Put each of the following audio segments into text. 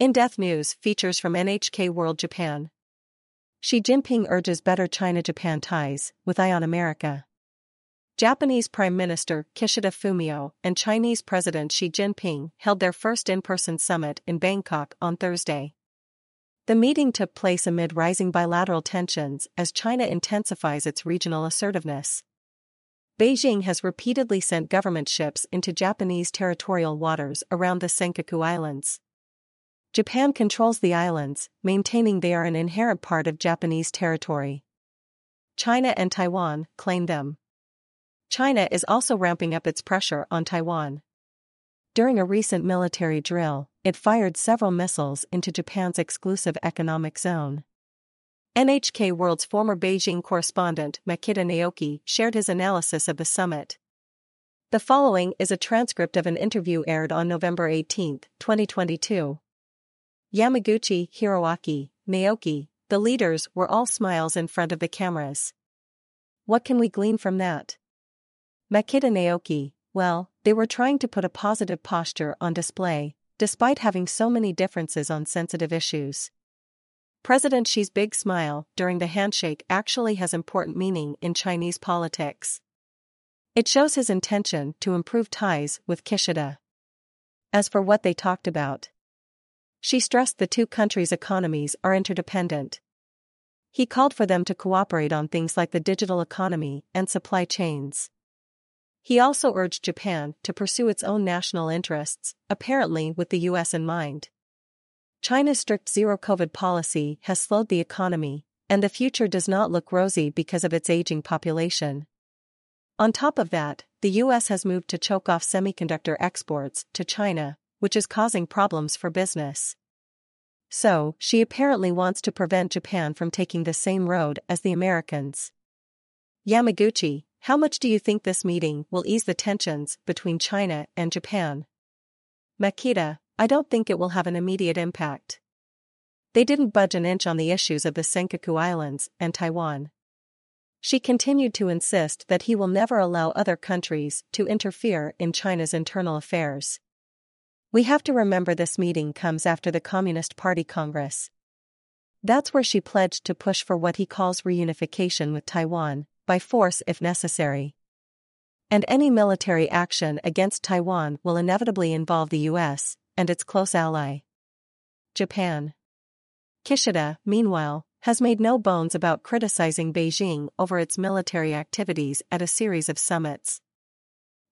In-depth news features from NHK World Japan. Xi Jinping urges better China-Japan ties, with eye on America. Japanese Prime Minister Kishida Fumio and Chinese President Xi Jinping held their first in-person summit in Bangkok on Thursday. The meeting took place amid rising bilateral tensions as China intensifies its regional assertiveness. Beijing has repeatedly sent government ships into Japanese territorial waters around the Senkaku Islands. Japan controls the islands, maintaining they are an inherent part of Japanese territory. China and Taiwan claim them. China is also ramping up its pressure on Taiwan. During a recent military drill, it fired several missiles into Japan's exclusive economic zone. NHK World's former Beijing correspondent Makita Naoki shared his analysis of the summit. The following is a transcript of an interview aired on November 18, 2022. Yamaguchi, Hiroaki, Naoki, the leaders were all smiles in front of the cameras. What can we glean from that? Makita Naoki, well, they were trying to put a positive posture on display, despite having so many differences on sensitive issues. President Xi's big smile during the handshake actually has important meaning in Chinese politics. It shows his intention to improve ties with Kishida. As for what they talked about, Xi stressed the two countries' economies are interdependent. He called for them to cooperate on things like the digital economy and supply chains. He also urged Japan to pursue its own national interests, apparently with the US in mind. China's strict zero COVID policy has slowed the economy, and the future does not look rosy because of its aging population. On top of that, the US has moved to choke off semiconductor exports to China, which is causing problems for business. So, Xi apparently wants to prevent Japan from taking the same road as the Americans. Yamaguchi, how much do you think this meeting will ease the tensions between China and Japan? Makita, I don't think it will have an immediate impact. They didn't budge an inch on the issues of the Senkaku Islands and Taiwan. Xi continued to insist that he will never allow other countries to interfere in China's internal affairs. We have to remember this meeting comes after the Communist Party Congress. That's where Xi pledged to push for what he calls reunification with Taiwan, by force if necessary. And any military action against Taiwan will inevitably involve the US and its close ally, Japan. Kishida, meanwhile, has made no bones about criticizing Beijing over its military activities at a series of summits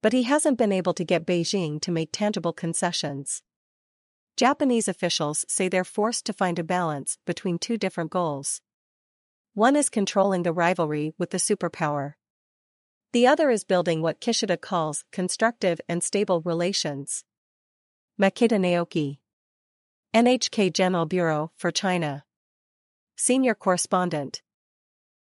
but he hasn't been able to get Beijing to make tangible concessions. Japanese officials say they're forced to find a balance between two different goals. One is controlling the rivalry with the superpower. The other is building what Kishida calls constructive and stable relations. Makita Naoki. NHK General Bureau for China. Senior Correspondent.